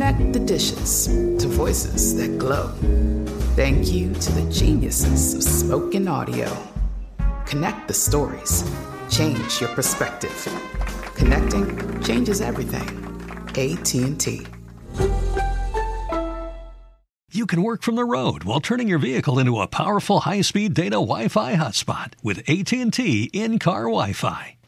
Connect the dishes to voices that glow. Thank you to the geniuses of spoken audio. Connect the stories. Change your perspective. Connecting changes everything. AT&T. You can work from the road while turning your vehicle into a powerful high-speed data Wi-Fi hotspot with AT&T in-car Wi-Fi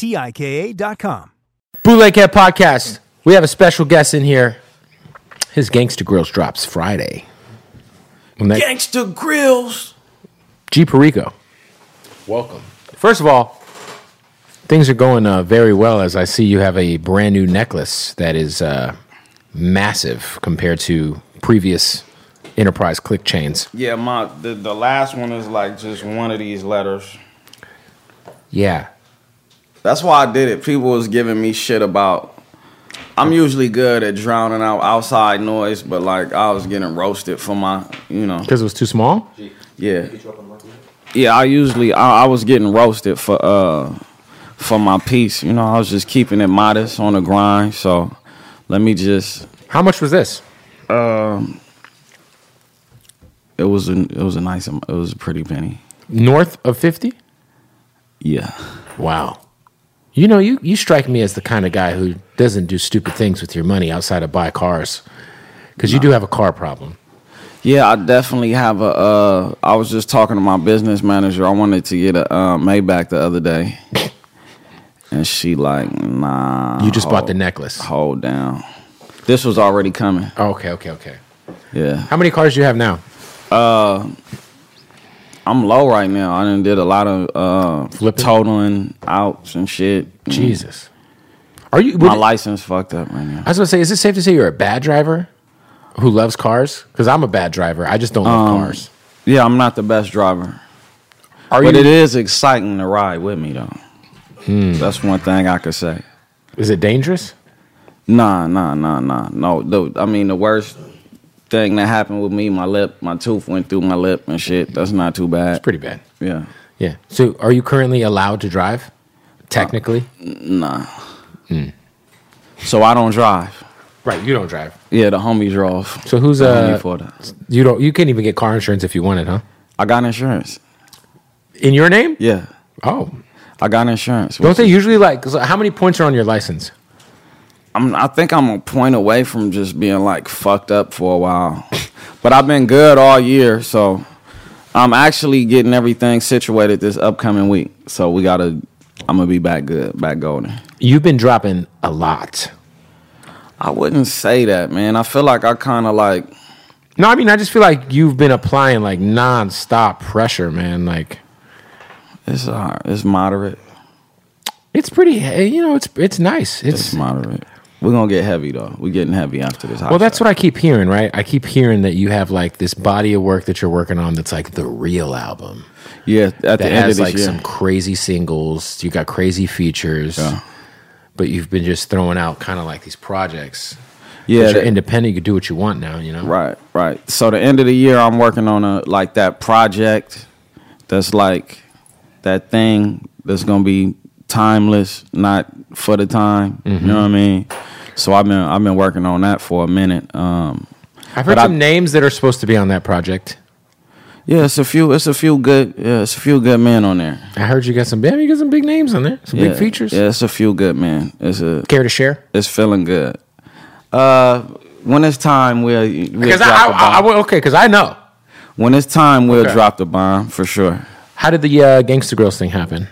T I K A.com. Bootleg Kev Podcast. We have a special guest in here. His Gangsta Grillz drops Friday. When that- Gangsta Grillz. G Perico. Welcome. First of all, things are going uh, very well as I see you have a brand new necklace that is uh, massive compared to previous enterprise click chains. Yeah, my the, the last one is like just one of these letters. Yeah. That's why I did it. People was giving me shit about. I'm usually good at drowning out outside noise, but like I was getting roasted for my, you know. Because it was too small? Yeah. Yeah, I usually I, I was getting roasted for uh for my piece. You know, I was just keeping it modest on the grind. So let me just. How much was this? Um, it was a it was a nice it was a pretty penny. North of 50? Yeah. Wow. You know, you, you strike me as the kind of guy who doesn't do stupid things with your money outside of buy cars. Because you do have a car problem. Yeah, I definitely have a. Uh, I was just talking to my business manager. I wanted to get a uh, Maybach the other day, and she like, nah. You just bought the necklace. Hold down. This was already coming. Oh, okay, okay, okay. Yeah. How many cars do you have now? Uh, I'm low right now. I done did a lot of uh, Flipping? totaling outs and shit. Jesus. Are you? My would- license fucked up right now. I was gonna say, is it safe to say you're a bad driver who loves cars? Because I'm a bad driver. I just don't love Um, cars. Yeah, I'm not the best driver. Are but you? it is exciting to ride with me though. Hmm. That's one thing I could say. Is it dangerous? Nah, nah, nah, nah. No, the, I mean the worst thing that happened with me, my lip, my tooth went through my lip and shit. That's not too bad. It's pretty bad. Yeah. Yeah. So, are you currently allowed to drive? Technically, Nah. So I don't drive. right? You don't drive. Yeah, the homie drove. So who's uh? for that. You don't. You can't even get car insurance if you wanted, huh? I got insurance. In your name? Yeah, Oh, I got insurance. don't they usually like? how many points are on your license? I'm, I think I'm a point away from just being like fucked up for a while, but I've been good all year. So I'm actually getting everything situated this upcoming week. So we gotta. I'm gonna be back good, back golden. You've been dropping a lot. I wouldn't say that, man. I feel like I kind of like. No, I mean I just feel like you've been applying like nonstop pressure, man. Like It's uh, it's moderate. it's pretty. eh, You know, it's it's nice. It's It's moderate. We're gonna get heavy though. We're getting heavy after this. well, that's what I keep hearing, right? I keep hearing that you have like this body of work that you're working on that's like the real album Yeah, at the that end of has this like year. some crazy singles. You got crazy features, Yeah. but you've been just throwing out kind of like these projects. yeah, you're that- independent. You can do what you want now. You know, Right, right. So the end of the year, I'm working on a like that project. That's like that thing that's gonna be timeless, not for the time. You know mm-hmm. what I mean? So I've been I've been working on that for a minute. Um, I've heard But I- some names that are supposed to be on that project. yeah, it's a few it's a few good yeah, it's a few good men on there. I heard you got some. Damn, you got some big names on there. Some Yeah, big features. Yeah, it's a few good men. It's a Care to share? it's feeling good. Uh, when it's time, we'll, we'll Because I, I, I. I, okay, because I know. when it's time, we'll Okay. drop the bomb for sure. How did the uh, Gangsta Grillz thing happen?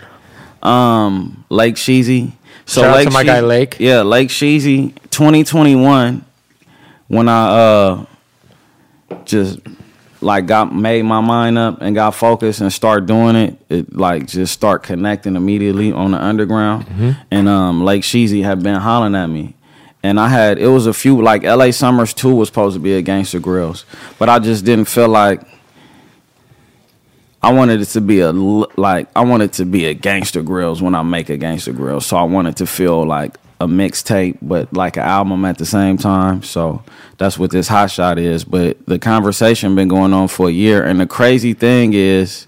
Um, Lake Sheezy. So Shout out Lake to my guy, Lake. Yeah, Lake Sheezy, 2021. When I uh just like got made my mind up and got focused and start doing it, it like just start connecting immediately on the underground. Mm-hmm. And um Lake Sheezy had been hollering at me. And I had it was a few like LA Summers 2 was supposed to be a Gangsta Grillz, but I just didn't feel like I wanted it to be a like I wanted to be a Gangsta Grillz when I make a Gangsta Grillz. So I wanted to feel like a mixtape, but like an album at the same time. So that's what this hot shot is. But the conversation been going on for a year, and the crazy thing is,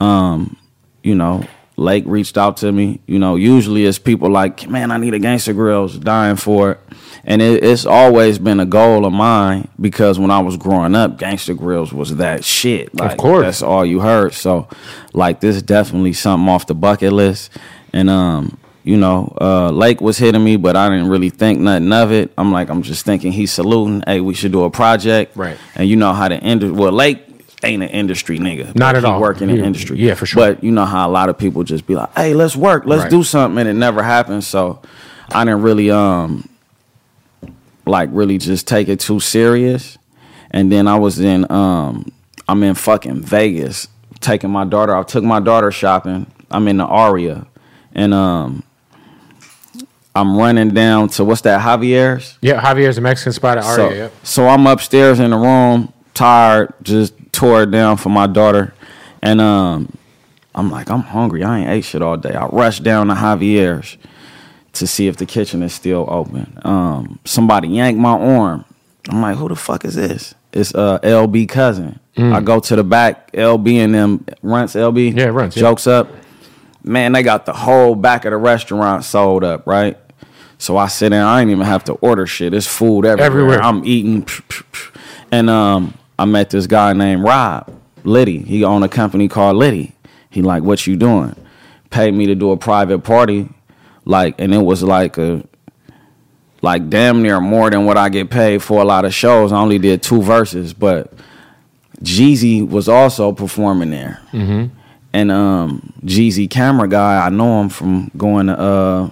um, you know, Lake reached out to me. You know, usually it's people like, man, I need a Gangsta Grillz, dying for it. And it, it's always been a goal of mine because when I was growing up, Gangsta Grillz was that shit. Like, course. that's all you heard. So, like, this is definitely something off the bucket list. And um, you know, uh, Lake was hitting me, but I didn't really think nothing of it. I'm like, I'm just thinking he's saluting. Hey, we should do a project. Right. And you know how the industry. Well, Lake ain't an industry nigga. Not at all. Working in Yeah, industry. yeah, for sure. But you know how a lot of people just be like, "Hey, let's work, let's Right. do something," and it never happens. So I didn't really um like really just take it too serious. And then I was in um I'm in fucking Vegas taking my daughter. I took my daughter shopping. I'm in the Aria, and um I'm running down to what's that Javier's. Yeah, Javier's a Mexican spot at So, Aria. Yep. so I'm upstairs in the room, tired, just tore it down for my daughter, and um, I'm like, I'm hungry. I ain't ate shit all day. I rushed down to Javier's to see if the kitchen is still open. Um, somebody yanked my arm. I'm like, who the fuck is this? It's uh LB cousin. I go to the back, LB and them runs LB. Mm. Yeah, yeah. Jokes up. Man, they got the whole back of the restaurant sold up, right? So I sit there, I ain't even have to order shit. It's food everywhere. Everywhere. I'm eating. And um, I met this guy named Rob Liddy. He owned a company called Liddy. He like, what you doing? Paid me to do a private party, like, and it was like a, like damn near more than what I get paid for a lot of shows. I only did two verses, but Jeezy was also performing there. Mm-hmm. And um, Jeezy camera guy, I know him from going to uh,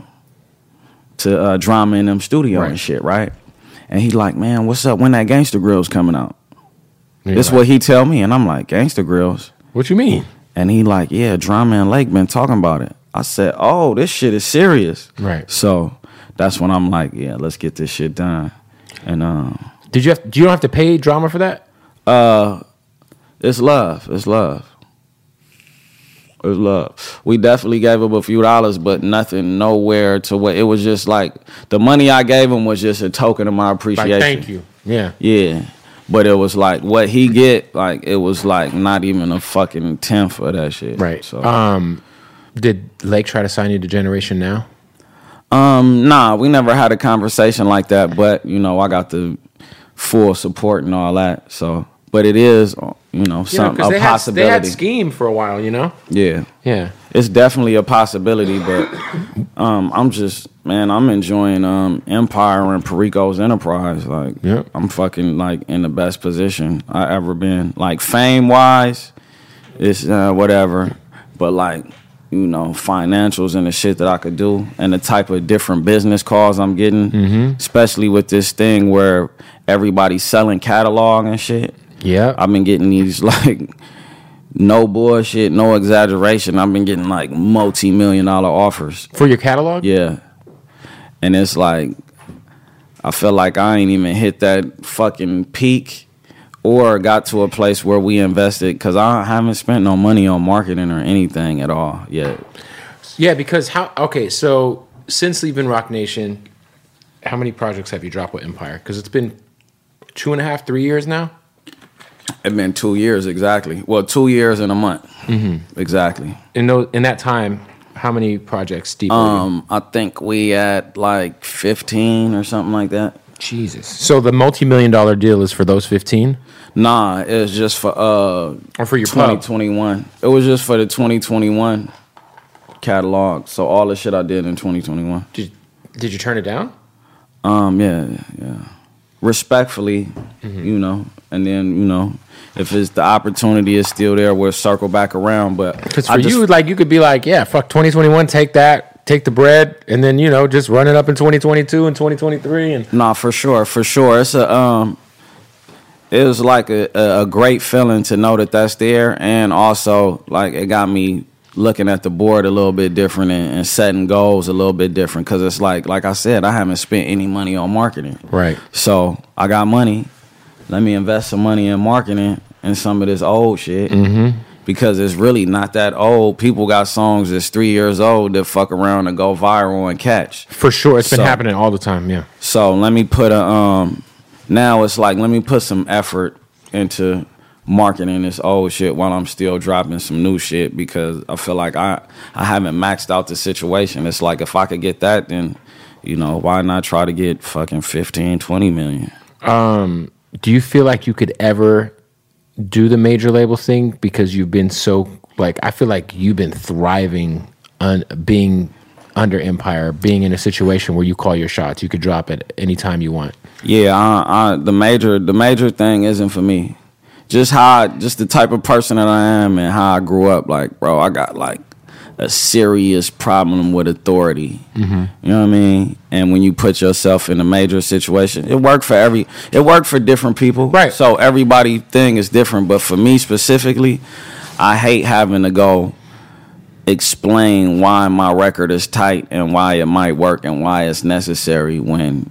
to uh, drama in them studio Right. and shit, right? And he like, man, what's up? When that Gangsta Grillz coming out? You're This like, what he tell me, and I'm like, Gangsta Grillz. What you mean? And he like, yeah, Drama and Lake been talking about it. I said, oh, this shit is serious. Right. So that's when I'm like, yeah, let's get this shit done. And um, Did you have? Do you don't have to pay drama for that? uh, it's love. It's love. It's love. We definitely gave him a few dollars, but nothing, nowhere to what. It was just like the money I gave him was just a token of my Like, appreciation. thank you. Yeah. Yeah. But it was like what he get, like it was like not even a fucking tenth of that shit. Right. So Um, did Lake try to sign you to Generation Now? Um, nah, we never had a conversation like that, but you know, I got the full support and all that. So, but it is, you know, some a they possibility. Had, they had Scheme for a while, you know. yeah, Yeah. It's definitely a possibility, but um, I'm just man, I'm enjoying um Empire and Perico's enterprise. Like, Yep. I'm fucking like in the best position I ever been. Like fame wise, it's uh, whatever, but like you know financials and the shit that I could do and the type of different business calls I'm getting, Mm-hmm. especially with this thing where everybody's selling catalog and shit. Yeah. I've been getting these like no bullshit, no exaggeration. I've been getting like multi million dollar offers. for your catalog. Yeah. And it's like I feel like I ain't even hit that fucking peak or got to a place where we invested cuz I haven't spent no money on marketing or anything at all yet. Yeah, because how? Okay, so since leaving Roc Nation, how many projects have you dropped with Empire? Because it's been two and a half, three years now. It's been 2 years exactly. Well, 2 years and a month. Mm-hmm. Exactly. In those, in that time, How many projects deep? Um, I think we at like fifteen or something like that. Jesus. So the multi-million dollar deal is for those fifteen. Nah, it was just for uh or for your twenty twenty one. It was just for the twenty twenty one catalog. So all the shit I did in twenty twenty one. Did Did you turn it down? Um. Yeah. Yeah. Respectfully, mm-hmm. you know, and then you know, if it's the opportunity is still there, we'll circle back around. But because for just, you, like you could be like, yeah, fuck twenty twenty one, take that, take the bread, and then you know just run it up in twenty twenty two and twenty twenty three. And nah, for sure, for sure, it's a um, it was like a, a great feeling to know that that's there, and also like it got me looking at the board a little bit different and, and setting goals a little bit different because it's like like I said, I haven't spent any money on marketing. Right. So I got money let me invest some money in marketing and some of this old shit. Mm-hmm. Because it's really not that old. People got songs that's three years old that fuck around and go viral and catch. For sure, it's so, been happening all the time. Yeah. So let me put a um. Now it's like let me put some effort into marketing this old shit while I'm still dropping some new shit because I feel like I I haven't maxed out the situation. It's like if I could get that, then you know why not try to get fucking 15, 20 million. Um, do you feel like you could ever do the major label thing because you've been so like I feel like you've been thriving on being under Empire, being in a situation where you call your shots, you could drop it anytime you want. Yeah, I, I, the major the major thing isn't for me. Just how just the type of person that I am and how I grew up. Like, bro, I got like a serious problem with authority. Mm-hmm. You know what I mean? And when you put yourself in a major situation, it worked for every. It worked for different people. Right. So everybody thing is different, but for me specifically, I hate having to go explain why my record is tight and why it might work and why it's necessary when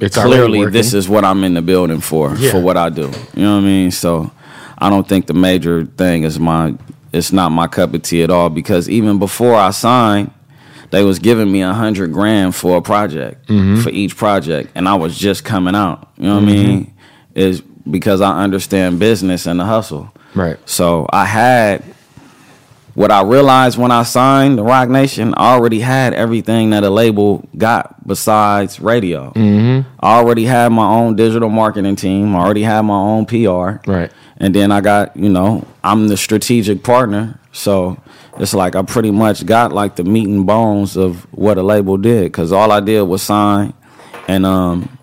it's clearly this is what I'm in the building for yeah. for what I do. You know what I mean? So I don't think the major thing is my it's not my cup of tea at all because even before I signed, they was giving me a hundred grand for a project mm-hmm. for each project, and I was just coming out. You know what mm-hmm. I mean? Is because I understand business and the hustle. Right. So I had what I realized when I signed the Roc Nation. I already had everything that a label got besides radio. Mm-hmm. I already had my own digital marketing team. I already had my own PR. Right. And then I got, you know, I'm the strategic partner. So it's like I pretty much got like the meat and bones of what a label did because all I did was sign. And, um,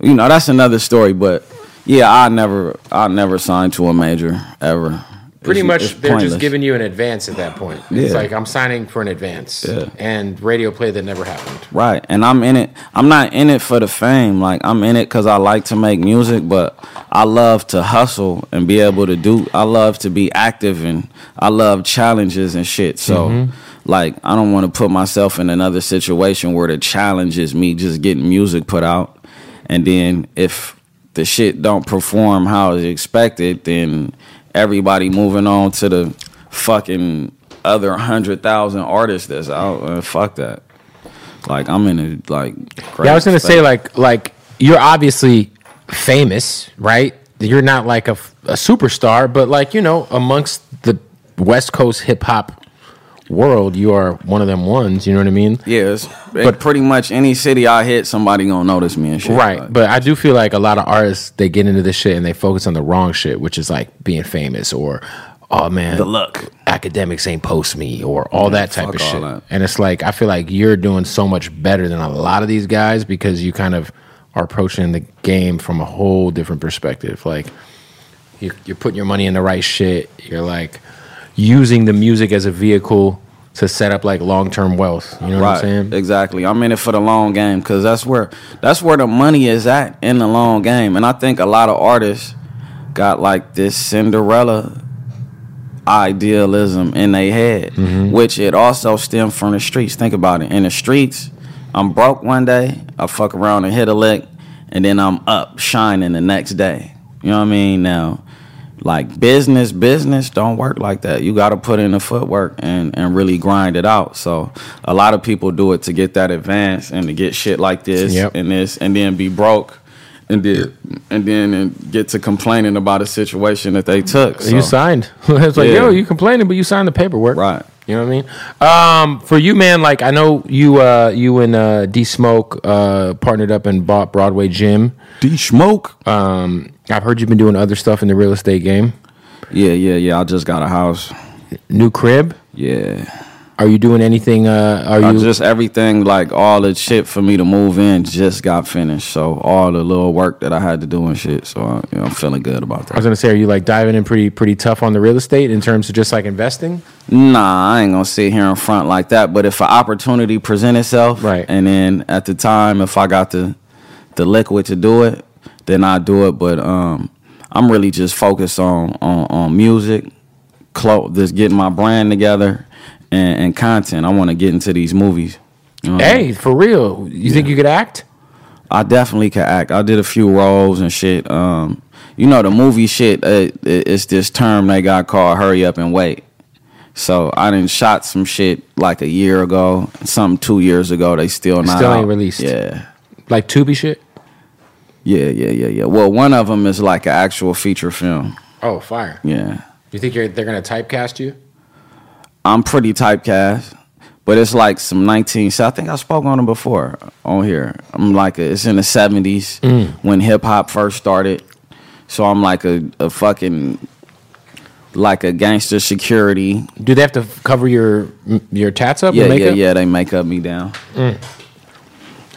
you know, that's another story. But yeah, I never, I never signed to a major ever pretty it's, much it's they're just giving you an advance at that point. It's yeah. like I'm signing for an advance. Yeah. And radio play that never happened. Right. And I'm in it I'm not in it for the fame. Like I'm in it cuz I like to make music, but I love to hustle and be able to do I love to be active and I love challenges and shit. So mm-hmm. like I don't want to put myself in another situation where the challenge is me just getting music put out and then if the shit don't perform how it's expected, then everybody moving on to the fucking other hundred thousand artists that's out. Uh, fuck that. Like I'm in a like. Yeah, I was gonna say like like you're obviously famous, right? You're not like a, a superstar, but like you know, amongst the West Coast hip hop world, you are one of them ones. You know what I mean? Yes, but pretty much any city I hit, somebody gonna notice me and shit. Right, like. but I do feel like a lot of artists they get into this shit and they focus on the wrong shit, which is like being famous or oh man, the look. Academics ain't post me or all yeah, that type of shit. That. And it's like I feel like you're doing so much better than a lot of these guys because you kind of are approaching the game from a whole different perspective. Like you're, you're putting your money in the right shit. You're like using the music as a vehicle to set up like long term wealth. You know right, what I'm saying? Exactly. I'm in it for the long game because that's where that's where the money is at in the long game. And I think a lot of artists got like this Cinderella idealism in their head, mm-hmm. which it also stemmed from the streets. Think about it. In the streets, I'm broke one day, I fuck around and hit a lick, and then I'm up shining the next day. You know what I mean? Now like business business don't work like that you got to put in the footwork and and really grind it out so a lot of people do it to get that advance and to get shit like this yep. and this and then be broke and then and then and get to complaining about a situation that they took so. you signed it's like yeah. yo you complaining but you signed the paperwork right You know what I mean? Um, for you, man, like I know you, uh, you and uh, D Smoke uh, partnered up and bought Broadway Gym. D Smoke. Um, I've heard you've been doing other stuff in the real estate game. Yeah, yeah, yeah. I just got a house. New crib. Yeah. Are you doing anything? Uh, are I you just everything like all the shit for me to move in just got finished. So all the little work that I had to do and shit. So uh, you know, I'm feeling good about that. I was gonna say, are you like diving in pretty pretty tough on the real estate in terms of just like investing? Nah, I ain't gonna sit here in front like that. But if an opportunity present itself, Right. and then at the time, if I got the the liquid to do it, then I do it. But um, I'm really just focused on on, on music, clo- just getting my brand together, and, and content. I want to get into these movies. You know what I mean? Hey, for real? You think you could act? I definitely can act. I did a few roles and shit. Um, you know, the movie shit. Uh, it, it's this term they got called "hurry up and wait." So I didn't shot some shit like a year ago, some two years ago. They still not Still ain't out. released. Yeah, Like Tubi shit? yeah, yeah, yeah, yeah. Well, one of them is like an actual feature film. Oh, fire! Yeah, You think you're, they're gonna typecast you? I'm pretty typecast, but it's like some 19. So I think I spoke on it before on here. I'm like, a, it's in the 70s Mm. when hip hop first started. So I'm like a, a fucking like a gangster security. Do they have to cover your your tats up? Yeah, yeah, yeah. They make up me down. Did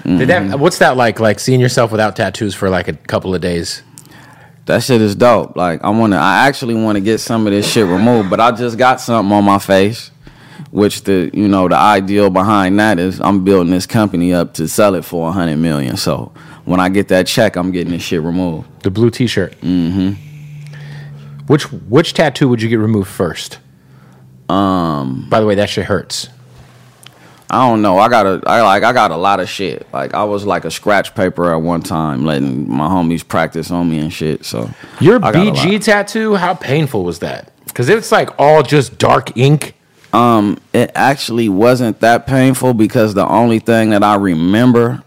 Mm-hmm. that, what's that like? Like seeing yourself without tattoos for like a couple of days? That shit is dope. Like I wanna, I actually want to get some of this shit removed, but I just got something on my face. Which the you know the ideal behind that is I'm building this company up to sell it for a hundred million. So when I get that check, I'm getting this shit removed. The blue T-shirt. Mm-hmm. Which which tattoo would you get removed first? Um. By the way, that shit hurts. I don't know. I got a I like I got a lot of shit. Like I was like a scratch paper at one time, letting my homies practice on me and shit. So Your I got a lot. BG tattoo. How painful was that? Because it's like all just dark ink. Um, it actually wasn't that painful because the only thing that I remember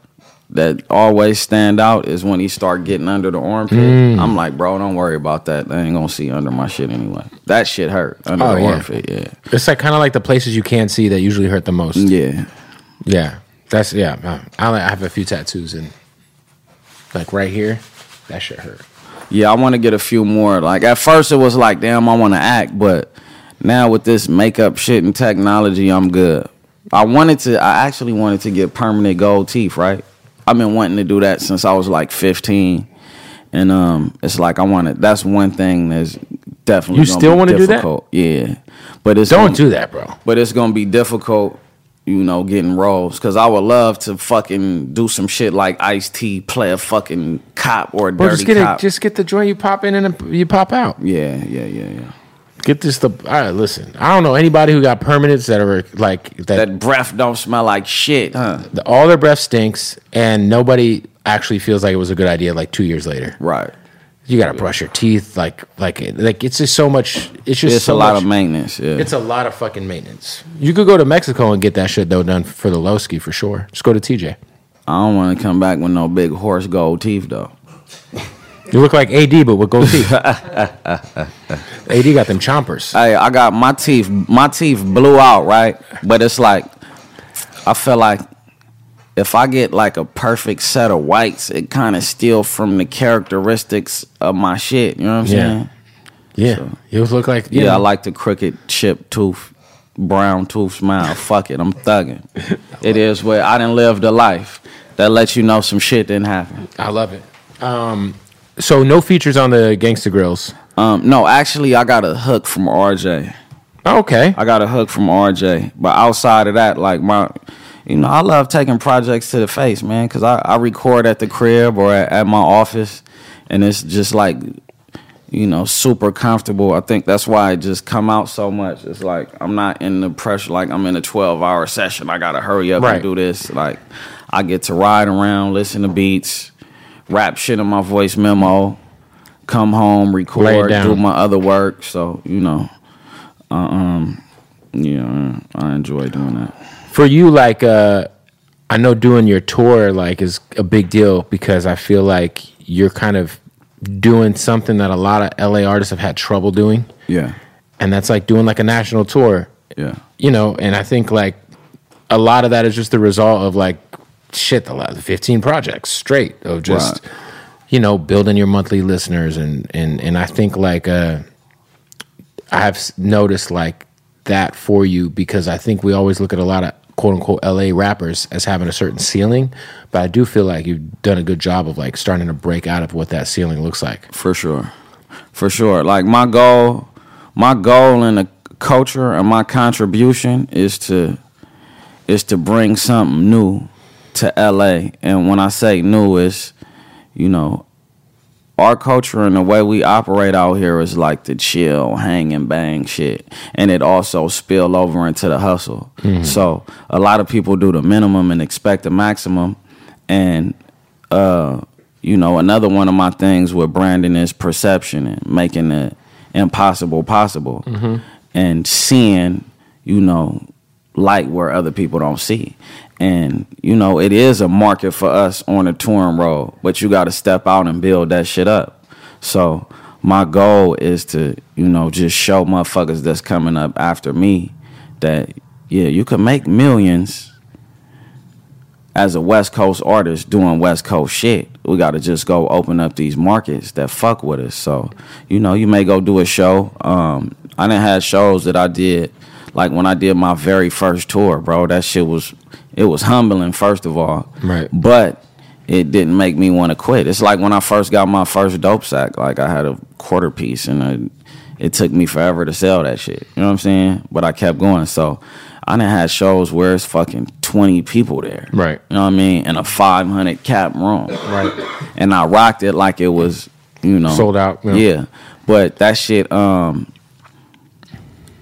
that always stand out is when he start getting under the armpit. Mm. I'm like, bro, don't worry about that. They ain't gonna see under my shit anyway. That shit hurt under Oh, the yeah. armpit. Yeah, It's like kind of like the places you can't see that usually hurt the most. yeah. Yeah, that's yeah. I I have a few tattoos and like right here, that shit hurt. Yeah, I want to get a few more. Like at first, it was like, damn, I want to act, but now with this makeup shit and technology, I'm good. I wanted to. I actually wanted to get permanent gold teeth. Right, I've been wanting to do that since I was like 15, and um, it's like I want to. That's one thing that's definitely. You still wanna do that? Yeah, but it's Don't gonna- do that, bro. But it's gonna be difficult. You know, getting roles because I would love to fucking do some shit like Ice T, play a fucking cop or a Bro, dirty just get cop. it. Just get the joint you pop in and you pop out. yeah, yeah, yeah, yeah. Get this. The all right. Listen, I don't know anybody who got permanents that are like that. That breath don't smell like shit, huh? the- all their breath stinks, and nobody actually feels like it was a good idea. Like two years later, Right. you got to brush your teeth. Like like like it's just so much. It's just It's so a lot much- of maintenance. Yeah. It's a lot of fucking maintenance. You could go to Mexico and get that shit though done for the low ski for sure. Just go to TJ. I don't want to come back with no big horse gold teeth though. You look like AD, but with gold teeth. AD got them chompers. Hey, I got my teeth. My teeth blew out, right? But it's like I feel like if I get like a perfect set of whites, it kind of steal from the characteristics of my shit. You know what I'm Yeah. saying? Yeah, you look like Yeah, know, I like the crooked chip tooth, brown tooth smile. Fuck it, I'm thugging. It is where I didn't live the life that lets you know some shit didn't happen. I love it. Um, so no features on the Gangsta Grillz. Um, no, actually, I got a hook from RJ. Okay. I got a hook from RJ. But outside of that, like my, you know, I love taking projects to the face, man, because I, I record at the crib or at, at my office, and it's just like, you know, super comfortable. I think that's why it just come out so much. It's like I'm not in the pressure, like I'm in a 12 hour session. I gotta hurry up Right. and do this. Like I get to ride around, listen to beats, rap shit in my voice memo, come home, record, do my other work. So you know, uh, um, yeah, I enjoy doing that. For you, like, uh, I know doing your tour like is a big deal because I feel like you're kind of doing something that a lot of LA artists have had trouble doing, Yeah, and that's like doing like a national tour. Yeah. You know, and I think like a lot of that is just the result of like shit, the last 15 projects straight of just Right. you know, building your monthly listeners and and and I think like uh I've noticed like that for you because I think we always look at a lot of quote unquote LA rappers as having a certain ceiling, but I do feel like you've done a good job of like starting to break out of what that ceiling looks like. For sure. For sure. Like my goal, my goal in the culture and my contribution is to is to bring something new to LA. And when I say new is, you know, our culture and the way we operate out here is like the chill, hang and bang shit. And it also spill over into the hustle. So a lot of people do the minimum and expect the maximum. And uh, you know, another one of my things with branding is perception and making the impossible possible and seeing, you know, light where other people don't see. And, you know, it is a market for us on the touring road, but you got to step out and build that shit up. So my goal is to, you know, just show motherfuckers that's coming up after me that, yeah, you can make millions as a West Coast artist doing West Coast shit. We got to just go open up these markets that fuck with us. So, you know, you may go do a show. Um, I didn't have shows that I did, like when I did my very first tour, bro. That shit was, it was humbling, first of all. Right. But it didn't make me want to quit. It's like when I first got my first dope sack. Like I had a quarter piece and I, it took me forever to sell that shit. You know what I'm saying? But I kept going. So I done had shows where it's fucking 20 people there. Right. You know what I mean? In a 500 cap room. Right. And I rocked it like it was, you know. Sold out, yeah. Yeah. But that shit, um,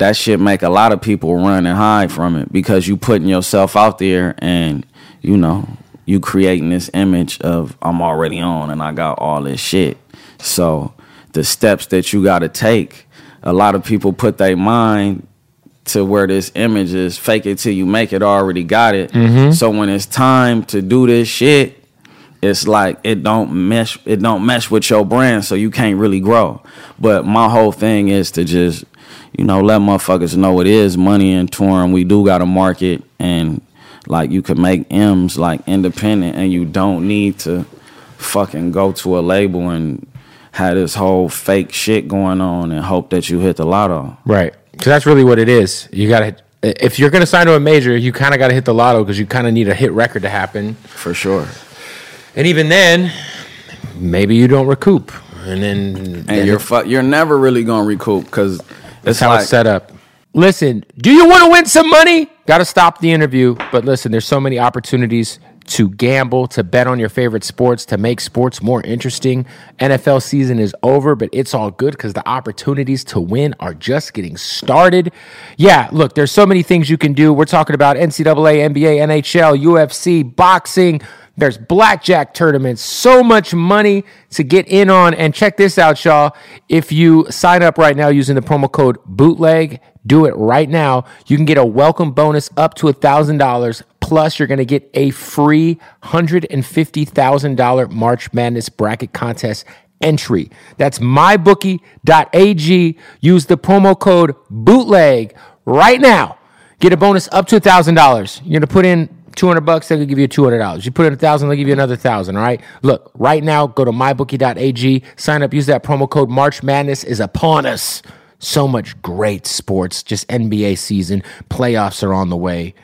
that shit make a lot of people run and hide from it because you putting yourself out there and, you know, you creating this image of I'm already on and I got all this shit. So the steps that you gotta take, a lot of people put their mind to where this image is fake it till you make it already got it. Mm-hmm. So when it's time to do this shit, it's like it don't mesh it don't mesh with your brand so you can't really grow. But my whole thing is to just, you know, let motherfuckers know it is money in touring. We do got a market and like you can make M's like independent and you don't need to fucking go to a label and have this whole fake shit going on and hope that you hit the lotto. Right. Because that's really what it is. You got to, if you're going to sign to a major, you kind of got to hit the lotto because you kind of need a hit record to happen. For sure. And even then, maybe you don't recoup. And then, And then you're fu- you're never really gonna recoup because that's it's how like, it's set up. Listen, do you want to win some money? Got to stop the interview. But listen, there's so many opportunities to gamble, to bet on your favorite sports, to make sports more interesting. NFL season is over, but it's all good because the opportunities to win are just getting started. Yeah, look, there's so many things you can do. We're talking about NCAA, NBA, NHL, UFC, boxing. There's blackjack tournaments, so much money to get in on. And check this out, y'all. If you sign up right now using the promo code bootleg, do it right now. You can get a welcome bonus up to $1,000. Plus, you're going to get a free $150,000 March Madness bracket contest entry. That's mybookie.ag. Use the promo code bootleg right now. Get a bonus up to $1,000. You're going to put in 200 bucks, they'll give you $200. You put in a 1000 they'll give you another 1000 all right? Look, right now, go to mybookie.ag, sign up, use that promo code March Madness is upon us. So much great sports, just NBA season, playoffs are on the way.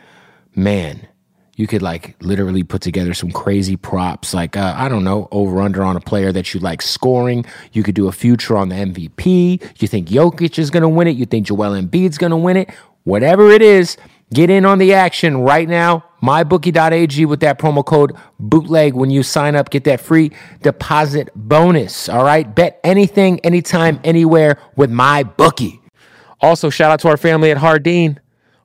Man, you could like literally put together some crazy props like uh, i don't know over under on a player that you like scoring you could do a future on the mvp you think Jokic is going to win it you think joel embiid's going to win it whatever it is get in on the action right now mybookie.ag with that promo code bootleg when you sign up get that free deposit bonus all right bet anything anytime anywhere with my bookie also shout out to our family at Jardin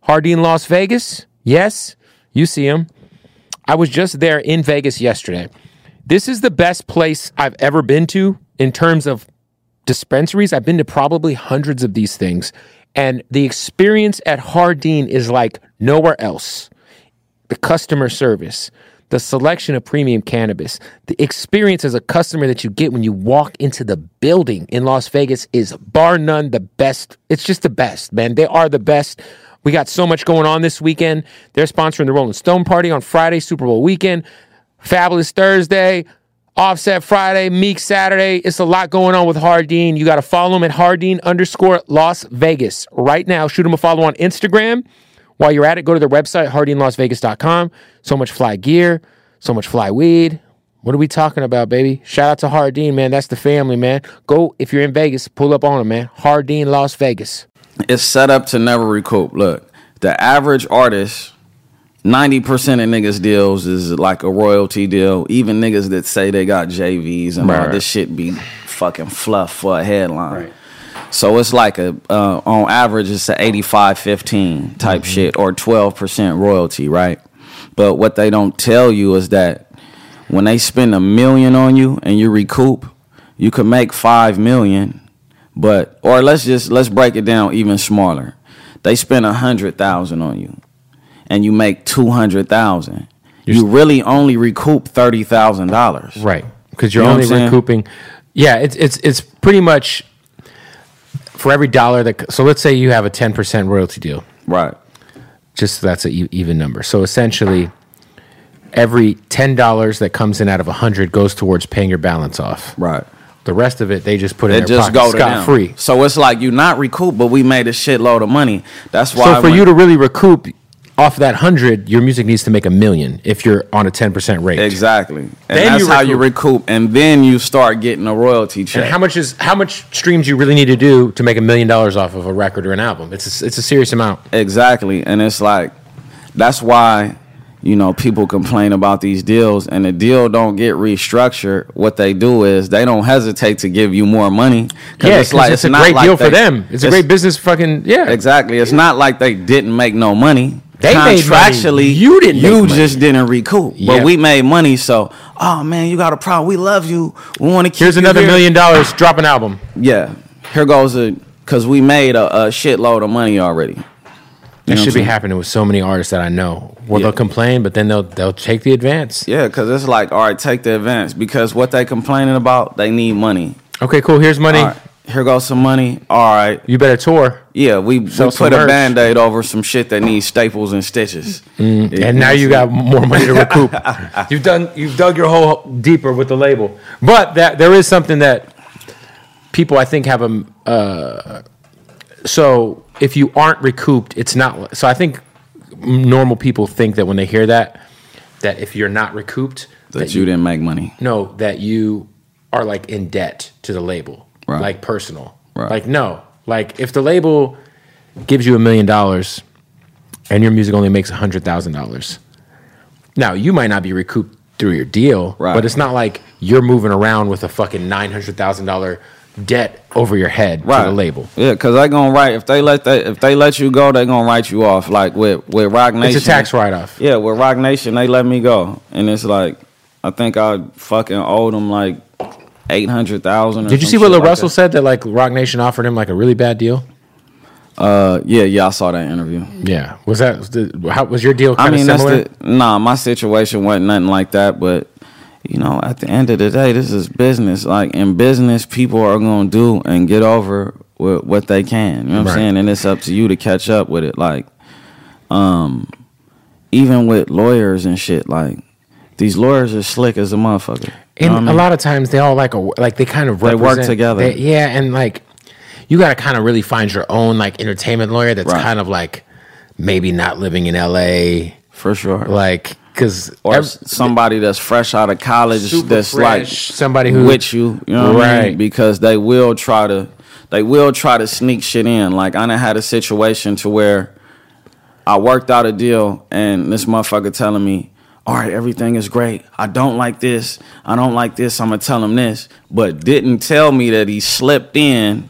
Jardin las vegas yes you see him. I was just there in Vegas yesterday. This is the best place I've ever been to in terms of dispensaries. I've been to probably hundreds of these things. And the experience at Jardin is like nowhere else. The customer service, the selection of premium cannabis, the experience as a customer that you get when you walk into the building in Las Vegas is bar none the best. It's just the best, man. They are the best. We got so much going on this weekend. They're sponsoring the Rolling Stone Party on Friday, Super Bowl weekend, Fabulous Thursday, Offset Friday, Meek Saturday. It's a lot going on with Jardin. You got to follow him at Jardin underscore Las Vegas right now. Shoot him a follow on Instagram. While you're at it, go to their website, jardinlasvegas.com. So much fly gear, so much fly weed. What are we talking about, baby? Shout out to Jardin, man. That's the family, man. Go, if you're in Vegas, pull up on him, man. Jardin, Las Vegas. It's set up to never recoup. Look, the average artist, 90% of niggas deals is like a royalty deal. Even niggas that say they got JVs and all this shit be fucking fluff for a headline. So it's like a uh, on average it's a 85 15 type shit or 12% royalty, right? But what they don't tell you is that when they spend a million on you and you recoup, you could make 5 million, but or let's just let's break it down even smaller. They spend a 100,000 on you and you make 200,000. You really only recoup $30,000. Right. Because you're You know only what I'm saying? recouping. Yeah, it's it's it's pretty much for every dollar that. So let's say you have a 10% royalty deal. Right. Just so that's an even number. So essentially, every $10 that comes in out of a 100 goes towards paying your balance off. Right. The rest of it, they just put in It their just pocket go to scot free. So it's like you not recoup, but we made a shitload of money. That's why. So for you to really recoup off that 100, your music needs to make a million if you're on a 10% rate. exactly, and Then that's you how you recoup, and then you start getting a royalty check. And how much is how much streams you really need to do to make a million dollars off of a record or an album? It's a, it's a serious amount. Exactly. And it's like that's why you know people complain about these deals and the deal don't get restructured. What they do is they don't hesitate to give you more money. Yeah, it's, like, it's, a not great like deal for them. It's, a great business. Fucking yeah. Exactly. It's not like they didn't make no money. They made. Contractually, You didn't You make money. just didn't recoup. Yeah. But we made money. So, oh man, you got a problem. We love you. We want to keep. Here's you another here. million dollars. Drop an album. Yeah. Here goes a because we made a, a shitload of money already. That should be happening with so many artists that I know. Well, Yeah. they'll complain, but then they'll they'll take the advance. Yeah, because it's like, all right, take the advance because what they complaining about, they need money. Okay, cool. Here's money. All right, here goes some money. All right, You better tour. yeah, we, we some put a merch. band aid over some shit that needs staples and stitches. and now you got more money to recoup. you've done you've dug your hole deeper with the label, but that there is something that people I think have a. Uh, so if you aren't recouped, it's not. So I think normal people think that when they hear that, that if you're not recouped, that you didn't make money. no, that you are like in debt to the label, Right. like personal. Right. Like no, like if the label gives you a million dollars and your music only makes a hundred thousand dollars, now you might not be recouped through your deal, Right. but it's not like you're moving around with a fucking nine hundred thousand dollar debt over your head to the label. Yeah, because they gonna write if they let they if they let you go, they gonna write you off. Like with with Roc Nation, It's a tax write off. Yeah, with Roc Nation, they let me go, and it's like I think I fucking owed them like eight hundred thousand. Did you see what Lil Russell said that like Roc Nation offered him like a really bad deal? Uh, yeah, yeah, I saw that interview. Yeah, was that was the, how was your deal I mean, that's the nah. My situation wasn't nothing like that, but you know, at the end of the day, this is business. Like in business, people are gonna do and get over with what they can. You know what Right. I'm saying? And it's up to you to catch up with it. Like, um, even with lawyers and shit, like these lawyers are slick as a motherfucker. And I a lot of times they all like a, like they kind of They work together. they- yeah, and like you got to kind of really find your own like entertainment lawyer that's Right. kind of like maybe not living in L.A. for sure. like because or s- somebody that's fresh out of college that's like somebody who- with you, you know what I mean? Right. Because they will try to they will try to sneak shit in. Like I done had a situation to where I worked out a deal and this motherfucker telling me, all right, everything is great. I don't like this. I don't like this. I'm gonna tell him this, but didn't tell me that he slipped in.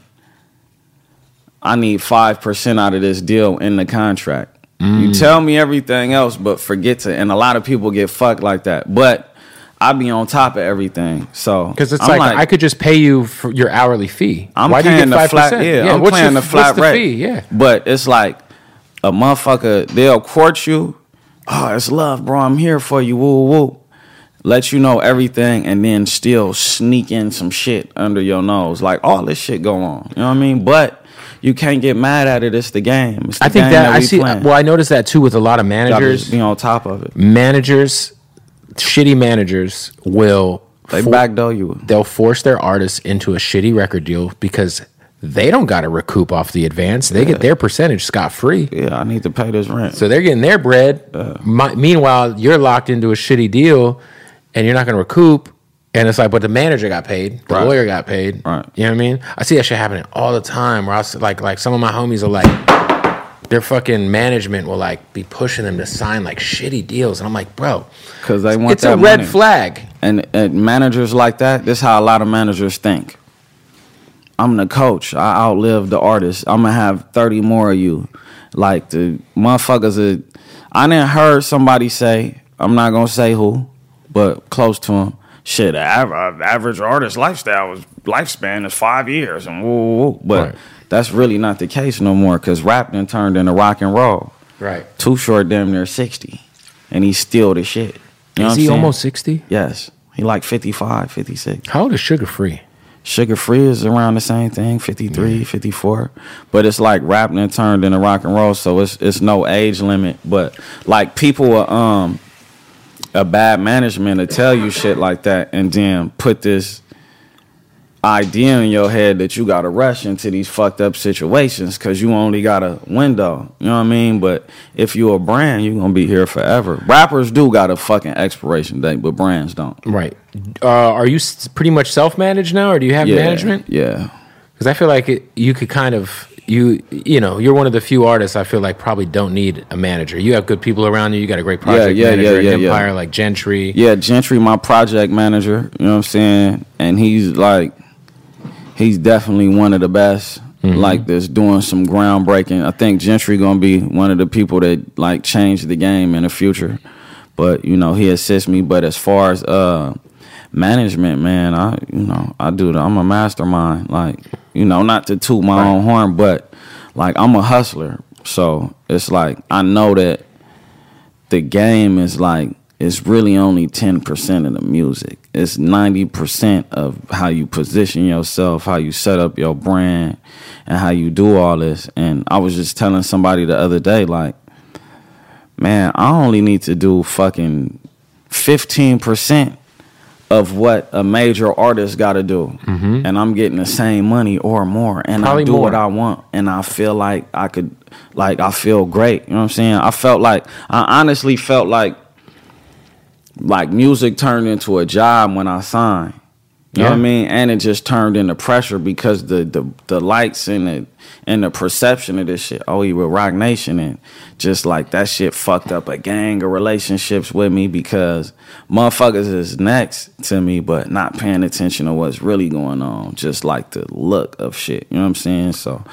I need five percent out of this deal in the contract. Mm. You tell me everything else, but forget to. And a lot of people get fucked like that. But I be on top of everything. So because it's I'm like, I could just pay you for your hourly fee. I'm Why do you paying get the five flat. percent? Yeah, I'm paying your, the flat the rate. fee? Yeah, but it's like a motherfucker. They'll court you. Oh, it's love, bro. I'm here for you. Woo woo. Let you know everything, and then still sneak in some shit under your nose. Like all this shit go on. You know what I mean? But you can't get mad at it. It's the game. It's the I think game that, I see. Uh, playing. Well, I noticed that too with a lot of managers. just be on top of it. Managers, shitty managers will They for- backdoor you. they'll force their artists into a shitty record deal because they don't got to recoup off the advance. They get their percentage scot free. Yeah, I need to pay this rent. So they're getting their bread. Mi- meanwhile, you're locked into a shitty deal and you're not going to recoup. And it's like, but the manager got paid, the Right. lawyer got paid. Right. You know what I mean? I see that shit happening all the time. Where I was like, like some of my homies are like, their fucking management will like be pushing them to sign like shitty deals, and I'm like, bro, Because they want it's a red flag. And, and managers like that, this is how a lot of managers think. I'm the coach. I outlive the artist. I'm gonna have 30 more of you. Like the motherfuckers that I didn't heard somebody say, I'm not gonna say who, but close to him. Shit, average artist lifestyle was lifespan is five years, and woo, woo, woo. but Right. that's really not the case no more. Cause rap done turned into rock and roll. Right. Too short, damn near 60, and he's still the shit. You Is he almost 60? Yes. He like 55, 56. How old is Suga Free? Suga Free is around the same thing, 53, 54. But it's like rapping and turned into rock and roll, so it's it's no age limit. But like people are um a bad management to tell you shit like that and then put this idea in your head that you gotta rush into these fucked up situations because you only got a window. You know what I mean? But if you're a brand, you're gonna be here forever. Rappers do got a fucking expiration date, but brands don't. Right. Uh, are you pretty much self managed now, or do you have Yeah, management? Yeah. Because I feel like it, you could kind of you you know you're one of the few artists I feel like probably don't need a manager. You have good people around you. You got a great project yeah, manager yeah, at yeah, yeah. Empire like Gentry. Yeah, Gentry, my project manager, you know what I'm saying? And he's like, he's definitely one of the best, like this, doing some groundbreaking. I think Gentry gonna be one of the people that like change the game in the future. But, you know, he assists me. But as far as uh management, man, I you know, I do the I'm a mastermind. Like, you know, not to toot my own horn, but like I'm a hustler. So it's like I know that the game is like it's really only 10% of the music. It's 90% of how you position yourself, how you set up your brand, and how you do all this. And I was just telling somebody the other day, like, man, I only need to do fucking 15% of what a major artist got to do. Mm-hmm. And I'm getting the same money or more. And Probably I do what. I want. And I feel like I could, like, I feel great. You know what I'm saying? I felt like, I honestly felt like, like music turned into a job when I signed. You know what I mean? And it just turned into pressure because the the, the lights and the and the perception of this shit. Oh, you were Roc Nation and just like that shit fucked up a gang of relationships with me because motherfuckers is next to me but not paying attention to what's really going on. Just like the look of shit. You know what I'm saying? So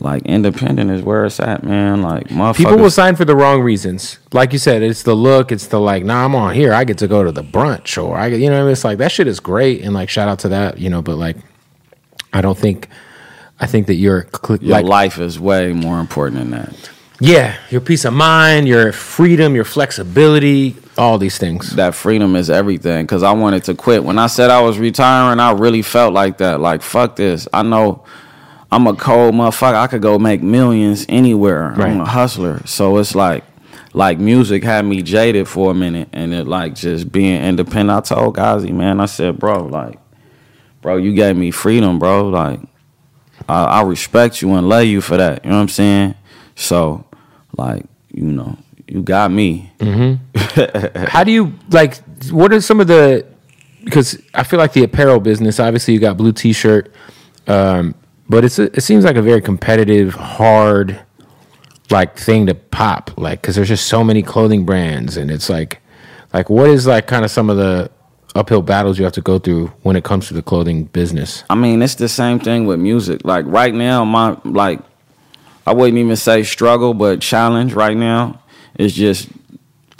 like independent is where it's at, man. Like People will sign for the wrong reasons. Like you said, it's the look. It's the like, nah, I'm on here. I get to go to the brunch, or I, get, you know, it's like that shit is great, and like shout out to that, you know. But like, I don't think, I think that you're cl- your like, life is way more important than that. yeah, your peace of mind, your freedom, your flexibility, all these things. that freedom is everything because I wanted to quit. When I said I was retiring, I really felt like that. Like, fuck this. I know I'm a cold motherfucker. I could go make millions anywhere. Right. I'm a hustler. So it's like, like music had me jaded for a minute and it like just being independent. I told Ghazi, man, I said, bro, like, bro, you gave me freedom, bro. Like, I, I respect you and love you for that. You know what I'm saying? So, like, you know, you got me. How do you like? What are some of the? Because I feel like the apparel business. Obviously, you got blue T-shirt, um, but it's a, it seems like a very competitive, hard, like thing to pop. Like because there's just so many clothing brands, and it's like, like what is like kind of some of the uphill battles you have to go through when it comes to the clothing business? I mean, it's the same thing with music. Like right now, my like I wouldn't even say struggle, but challenge right now is just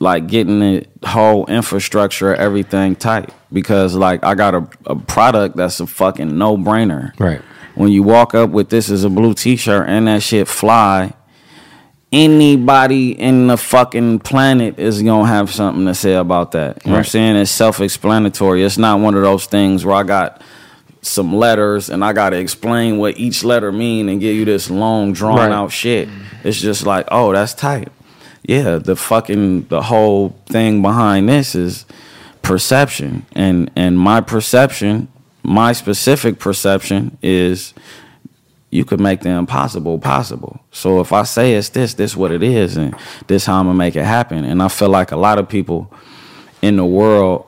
like getting the whole infrastructure, everything tight. Because like I got a, a product that's a fucking no brainer. Right. When you walk up with this as a blue t shirt and that shit fly, anybody in the fucking planet is gonna have something to say about that. You know what I'm saying? It's self explanatory. It's not one of those things where I got some letters and I gotta explain what each letter mean and give you this long drawn right. out shit. It's just like, oh, that's tight. Yeah, the fucking the whole thing behind this is perception. And and my perception, my specific perception is you could make the impossible possible. So if I say it's this, this what it is, and this how I'm gonna make it happen. And I feel like a lot of people in the world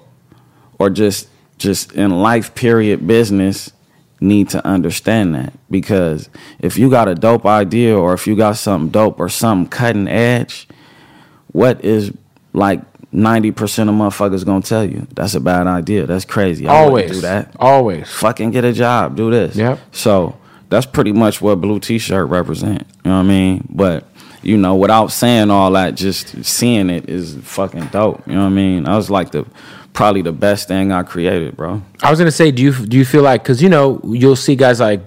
or just just in life period business need to understand that because if you got a dope idea or if you got something dope or something cutting edge, what is like 90% of motherfuckers gonna tell you that's a bad idea. That's crazy. I always do that. Always. Fucking get a job. Do this. Yep. So that's pretty much what blue t-shirt represent. You know what I mean? But you know, without saying all that, just seeing it is fucking dope. You know what I mean? I was like the probably the best thing I created, bro. I was gonna say, do you do you feel like because you know you'll see guys like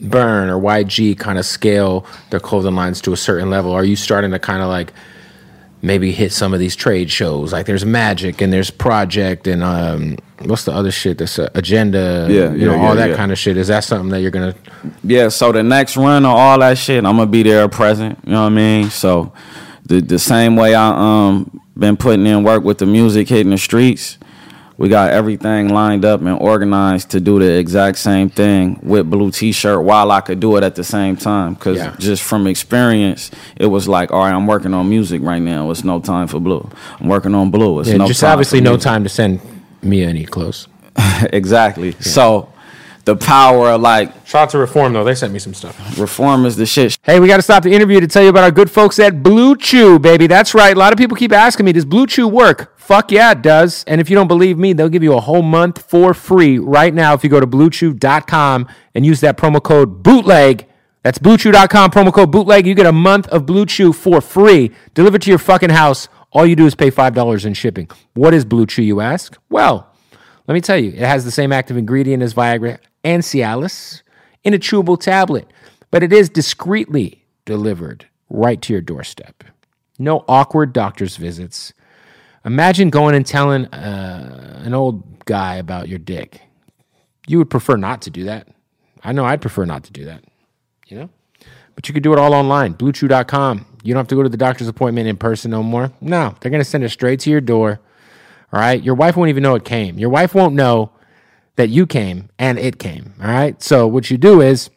Berner YG kind of scale their clothing lines to a certain level. Are you starting to kind of like maybe hit some of these trade shows? Like there's Magic and there's Project and um, what's the other shit? This uh, Agenda, yeah, you know yeah, all that yeah. kind of shit. Is that something that you're gonna? Yeah. So the next run of all that shit, I'm gonna be there present. You know what I mean? So the the same way I um been putting in work with the music hitting the streets we got everything lined up and organized to do the exact same thing with blue t-shirt while I could do it at the same time. Because yeah. just from experience it was like all right I'm working on music right now. It's no time for blue. I'm working on blue. It's yeah, no just obviously no time to send me any clothes. Exactly. Yeah. so the power of like shout out to reform though they sent me some stuff reform is the shit hey we got to stop the interview to tell you about our good folks at BlueChew baby that's right a lot of people keep asking me does BlueChew work Fuck yeah, it does. And if you don't believe me, they'll give you a whole month for free right now if you go to bluechew.com and use that promo code bootleg. That's bluechew.com, promo code bootleg. You get a month of BlueChew for free delivered to your fucking house. All you do is pay $5 in shipping. What is BlueChew, you ask? Well, let me tell you, it has the same active ingredient as Viagra and Cialis in a chewable tablet, but it is discreetly delivered right to your doorstep. No awkward doctor's visits Imagine going and telling uh, an old guy about your dick. You would prefer not to do that. I know I'd prefer not to do that, you know? But you could do it all online, bluechew.com. You don't have to go to the doctor's appointment in person no more. No, they're going to send it straight to your door. All right? Your wife won't even know it came. Your wife won't know that you came and it came. All right? So what you do is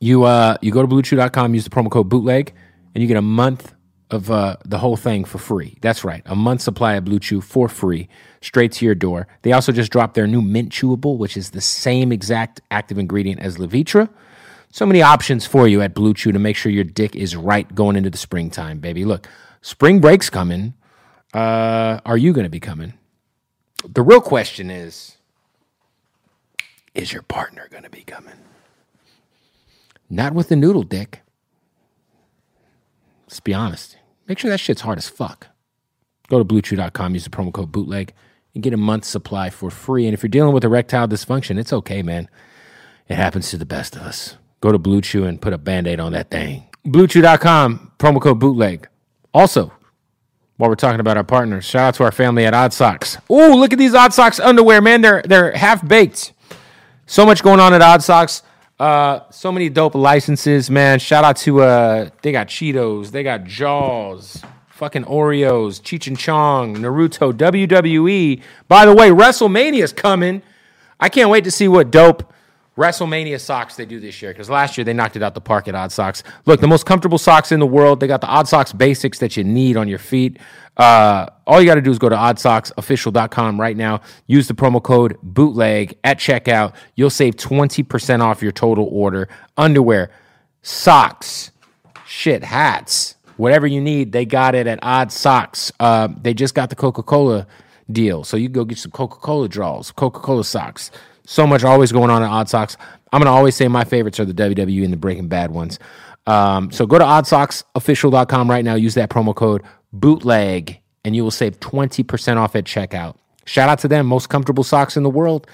you uh you go to bluechew.com, use the promo code bootleg, and you get a month of uh, the whole thing for free. That's right, a month supply of BlueChew for free, straight to your door. They also just dropped their new mint chewable, which is the same exact active ingredient as Levitra. So many options for you at BlueChew to make sure your dick is right going into the springtime, baby. Look, spring break's coming. Uh, are you going to be coming? The real question is is your partner going to be coming? Not with the noodle dick. Let's be honest. Make sure that shit's hard as fuck. Go to bluechew.com, use the promo code bootleg, and get a month's supply for free. And if you're dealing with erectile dysfunction, it's okay, man. It happens to the best of us. Go to BlueChew and put a band aid on that thing. BlueChew.com, promo code bootleg. Also, while we're talking about our partners, shout out to our family at Odd Sox. Ooh, look at these Odd Sox underwear, man. They're they're half baked. So much going on at Odd Sox. Uh, so many dope licenses, man. Shout out to uh, they got Cheetos, they got Jaws, fucking Oreos, Cheech and Chong, Naruto, WWE. By the way, WrestleMania's coming. I can't wait to see what dope WrestleMania socks they do this year because last year they knocked it out the park at Odd Sox. Look, the most comfortable socks in the world. They got the Odd Sox basics that you need on your feet. Uh, all you got to do is go to oddsoxofficial.com right now. Use the promo code bootleg at checkout. You'll save 20% off your total order. Underwear, socks, shit, hats, whatever you need, they got it at Odd Sox. Uh, they just got the Coca Cola deal. So you go get some Coca Cola draws, Coca Cola socks. So much always going on at Odd Sox. I'm going to always say my favorites are the WWE and the Breaking Bad ones. Um, so go to oddsoxofficial.com right now. Use that promo code bootleg and you will save 20% off at checkout. Shout out to them. Most comfortable socks in the world.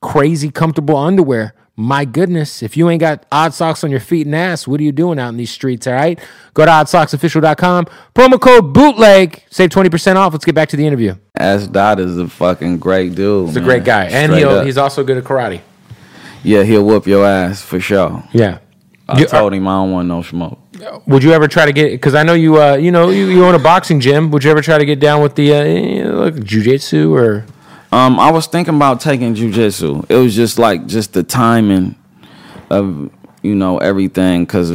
Crazy comfortable underwear. My goodness, if you ain't got odd sox on your feet and ass, what are you doing out in these streets? All right. Go to oddsoxofficial.com. Promo code bootleg. Save 20% off. Let's get back to the interview. Ass Dot is a fucking great dude. He's man. a great guy. and he's also good at karate. Yeah, he'll whoop your ass for sure. Yeah. I You- told him I don't want no smoke. Would you ever try to get? Because I know you, uh, you know, you, you own a boxing gym. Would you ever try to get down with the uh, like jujitsu or? Um, I was thinking about taking jujitsu. It was just like just the timing of you know everything because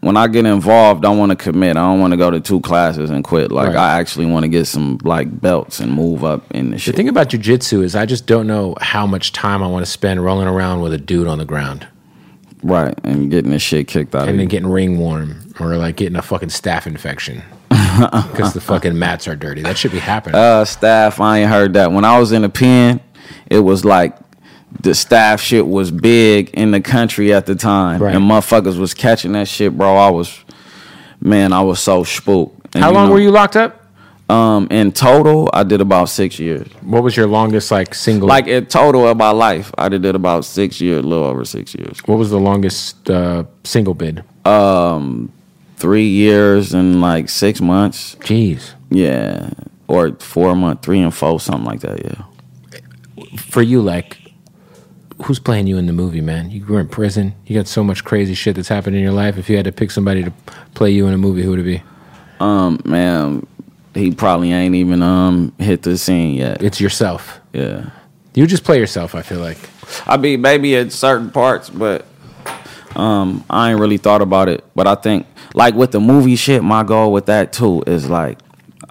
when I get involved, I want to commit. I don't want to go to two classes and quit. Like Right. I actually want to get some like belts and move up in the The shit. thing about jujitsu is I just don't know how much time I want to spend rolling around with a dude on the ground right, and getting this shit kicked out and of then you. getting ring worm or like getting a fucking staph infection because the fucking mats are dirty. That should be happening. Uh, staff, I ain't heard that. When I was in the pen, it was like the staff shit was big in the country at the time, Right. and motherfuckers was catching that shit, bro. I was, man, I was so spooked. And how long know, were you locked up? Um, in total, I did about six years. What was your longest like single? Like in total of my life, I did it about six years, a little over six years. what was the longest uh, single bid? Um, Three years and like six months, Jeez. yeah, or four months, three and four, something like that. Yeah. for you, like, who's playing you in the movie, man? You were in prison. You got so much crazy shit that's happened in your life. If you had to pick somebody to play you in a movie, who would it be? Um, man, he probably ain't even um hit the scene yet. It's yourself. Yeah. You just play yourself. I feel like. I mean, maybe at certain parts, but um, I ain't really thought about it. But I think, like with the movie shit, my goal with that too is like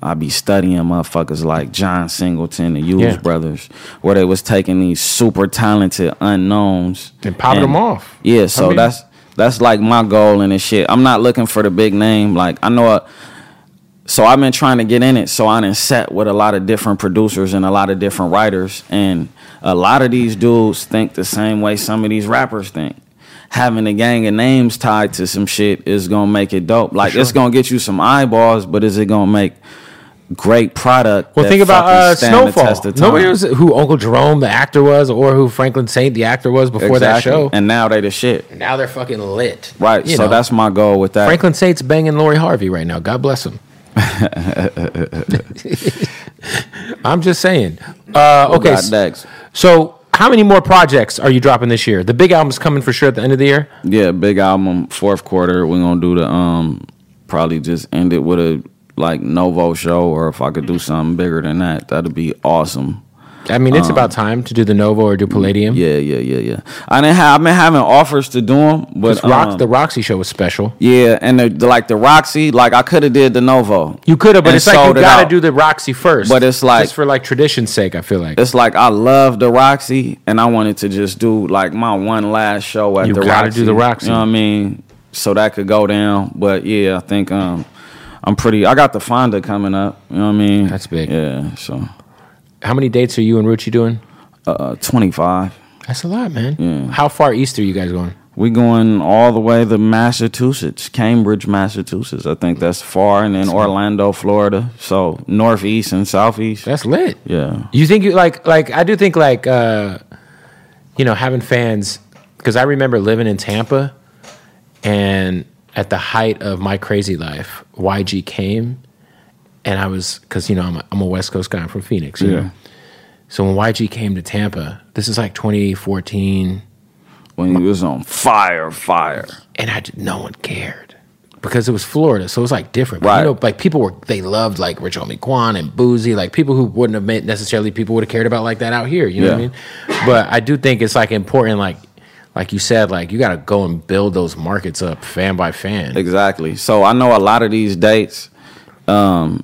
I be studying motherfuckers like John Singleton, and Hughes Yeah. brothers, where they was taking these super talented unknowns And popping them off. Yeah, so mean- that's that's like my goal in this shit. I'm not looking for the big name. Like I know a, so I've been trying to get in it. So I done set with a lot of different producers and a lot of different writers, and a lot of these dudes think the same way some of these rappers think. Having a gang of names tied to some shit is gonna make it dope. Like it's gonna get you some eyeballs, but is it gonna make great product? Well, think about uh, Snowfall. Nobody knows who Uncle Jerome, the actor, was, or who Franklin Saint, the actor, was before that show. and now they the shit. now they're fucking lit. Right. You so know. that's my goal with that. Franklin Saint's banging Lori Harvey right now. God bless him. I'm just saying. Uh, okay, next? so how many more projects are you dropping this year? The big album's coming for sure at the end of the year. Yeah, big album, fourth quarter. We're gonna do the um probably just end it with a like Novo show or if I could do something bigger than that, that'd be awesome. I mean, it's about time to do the Novo or do Palladium. Um, Yeah, yeah, yeah, yeah. I didn't have I've been having offers to do them, but Rock, um, the Roxy show was special. yeah, and the, the- like the Roxy, like I could have did the Novo. You could have, but it's like you it got to out. do the Roxy first. But it's like- just for like tradition's sake. I feel like It's like I love the Roxy, and I wanted to just do like my one last show at You the gotta Roxy. do the Roxy. You know what I mean? So that could go down. But yeah, I think um, I'm pretty. I got the Fonda coming up. You know what I mean? That's big. Yeah. So how many dates are you and Rucci doing? uh, 25. That's a lot, man. Yeah. How far east are you guys going? We going all the way to Massachusetts, Cambridge, Massachusetts. I think that's far, and then Orlando, Florida. So northeast and southeast. That's lit. Yeah. You think you like like I do think like uh you know having fans because I remember living in Tampa and at the height of my crazy life YG came and I was because you know I'm a, I'm a West Coast guy I'm from Phoenix you Yeah. know so when YG came to Tampa this is like 2014 When he was on fire, fire. and I no one cared because it was Florida, so it was like different. But, Right. You know, like people were they loved like Rich Homie Quan and Boosie, like people who wouldn't have made necessarily people would have cared about like that out here. You know what I mean? But I do think it's like important, like like you said, like you got to go and build those markets up fan by fan. Exactly. So I know a lot of these dates. Um,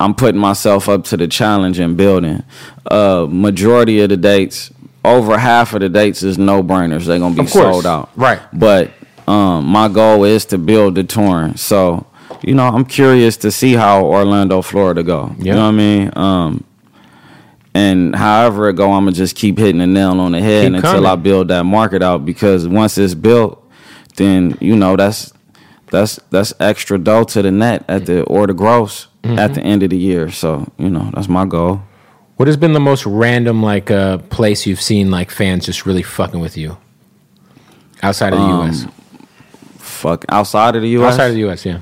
I'm putting myself up to the challenge and building. Uh, majority of the dates, over half of the dates is no brainers. They're gonna be sold out. Right. But um, my goal is to build the touring. So you know, I'm curious to see how Orlando, Florida go. You know what I mean? Um, and however it go, I'm gonna just keep hitting the nail on the head Keep until coming. I build that market out. Because once it's built, then you know that's that's that's extra dough to the net at the or the gross Mm-hmm. at the end of the year. So you know that's my goal. What has been the most random like uh, place you've seen like fans just really fucking with you outside of the Um, U.S. Fuck outside of the U.S. Outside of the U.S. Yeah.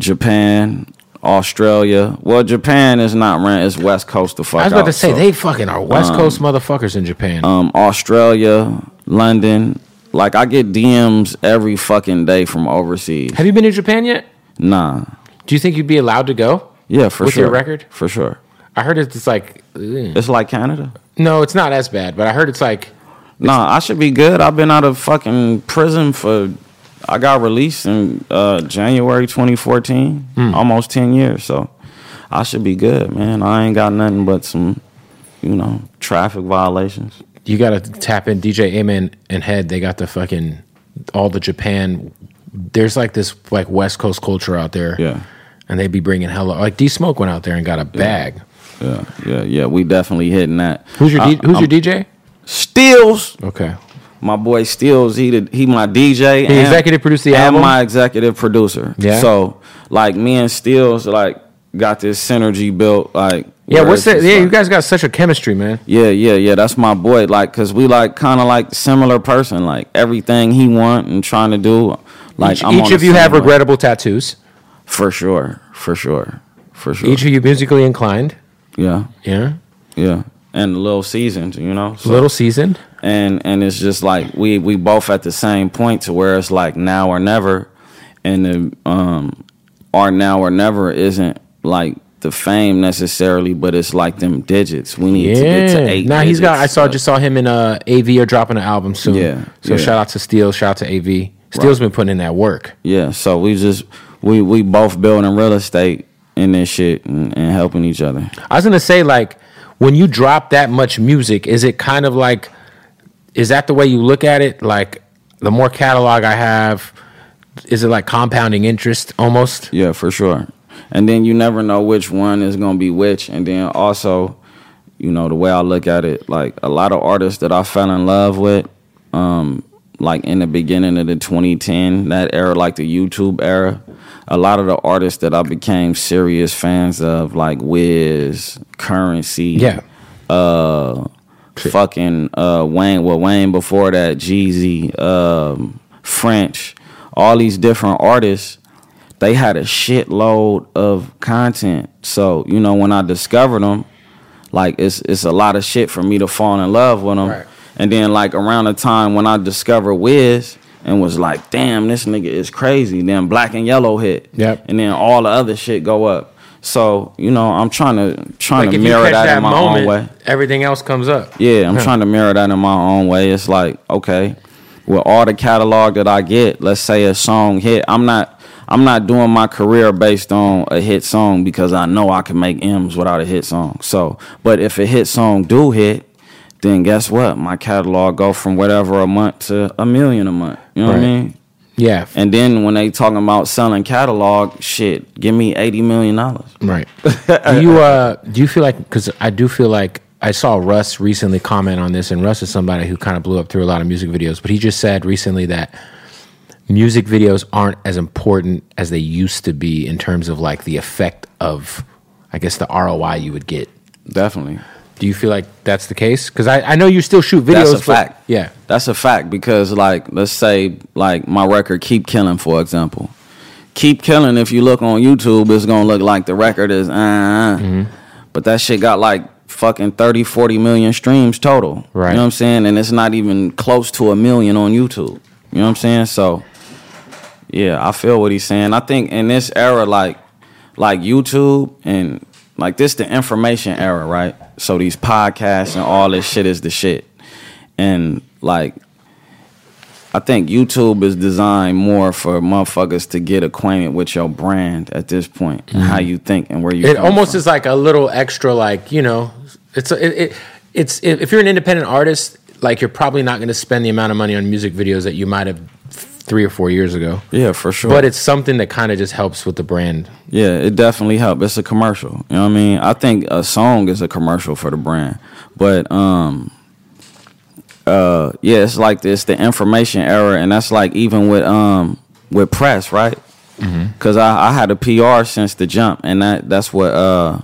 Japan, Australia. Well, Japan is not rent. It's West Coast the fuck. I was about out, to say so, they fucking are West Coast motherfuckers in Japan. um, Australia, London. Like I get DMs every fucking day from overseas. Have you been to Japan yet? Nah. Do you think you'd be allowed to go? Yeah, for With sure. With your record? For sure. I heard it's like ugh. It's like Canada. no, it's not as bad, but I heard it's like Nah, I should be good. I've been out of fucking prison for. I got released in uh, January 2014, Hmm. almost 10 years. So I should be good, man. I ain't got nothing but some, you know, traffic violations. you got to tap in DJ Amen and Head. They got the fucking all the Japan. There's like this like West Coast culture out there. Yeah. And they'd be bringing hella like D Smoke went out there and got a bag. Yeah, yeah, yeah. We definitely hitting that. Who's your I- D- uh, Who's I'm- your DJ? Steels? Okay, My boy Steels, he the, he my DJ. He executive produced the and album? my executive producer. Yeah. So like me and Steels like got this synergy built. Like yeah. What's that? Yeah, you guys got such a chemistry, man. Yeah, yeah, yeah. That's my boy. Like, cause we like kind of like similar person. Like everything he want and trying to do. Like each each of you have regrettable tattoos. For sure, for sure, for sure. Each of you musically inclined. yeah, Yeah, yeah. And a little seasoned, you know. So- little seasoned. and and it's just like we we both at the same point to where it's like now or never, and the um our now or never isn't like the fame necessarily, but it's like them digits. We need to get to Yeah. eight. Nah, he's got. I saw just saw him in uh AV are dropping an album soon. Yeah, So yeah. shout out to Steel. Shout out to AV. Steel's been putting in that work. Yeah, so we just we we both building real estate in this shit and, and helping each other. I was gonna say like when you drop that much music, is it kind of like is that the way you look at it? Like the more catalog I have, is it like compounding interest almost? Yeah, for sure. And then you never know which one is gonna be which. And then also, you know, the way I look at it, like a lot of artists that I fell in love with, um, like in the beginning of the 2010 that era, like the YouTube era, a lot of the artists that I became serious fans of, like Wiz, Currency, Yeah. uh, fucking uh, Wayne, well Wayne before that, Jeezy, um, French, all these different artists, they had a shitload of content. So you know when I discovered them, like it's it's a lot of shit for me to fall in love with them. Right. And then like around the time when I discovered Wiz and was like, damn, this nigga is crazy. Then Black and Yellow hit. Yep. And then all the other shit go up. So you know I'm trying to trying Like to mirror that, that in my moment, own way. everything else comes up. Yeah, I'm trying to mirror that in my own way. It's like, okay, with all the catalog that I get, let's say a song hit, I'm not I'm not doing my career based on a hit song because I know I can make M's without a hit song. So, but if a hit song do hit, then guess what? My catalog go from whatever a month to a million a month. You know what I mean? Yeah. And then when they talking about selling catalog, shit, give me eighty million dollars. Right. do you uh do you feel like because I do feel like I saw Russ recently comment on this, and Russ is somebody who kind of blew up through a lot of music videos, but he just said recently that music videos aren't as important as they used to be in terms of like the effect of, I guess, the ROI you would get. Definitely. Do you feel like that's the case? Because I, I know you still shoot videos. That's a fact. Yeah. That's a fact because like let's say like my record Keep Killing for example. Keep Killing if you look on YouTube it's going to look like the record is uh, Mm-hmm. but that shit got like fucking 30 40 million streams total. Right. You know what I'm saying? And it's not even close to a million on YouTube. You know what I'm saying? So yeah, I feel what he's saying. I think in this era like like YouTube and like this the information era, right? So these podcasts and all this shit is the shit. And like I think YouTube is designed more for motherfuckers to get acquainted with your brand at this point and how mm-hmm. you think and where you It almost from. is like a little extra, like you know, it's it, it it's if you're an independent artist, like you're probably not going to spend the amount of money on music videos that you might have three or four years ago. Yeah, for sure. But it's something that kind of just helps with the brand. Yeah, it definitely helps. It's a commercial. You know what I mean? I think a song is a commercial for the brand. But um uh yeah, it's like this the information era and that's like even with um with press, right? Cuz I I had a PR since the jump and that that's what uh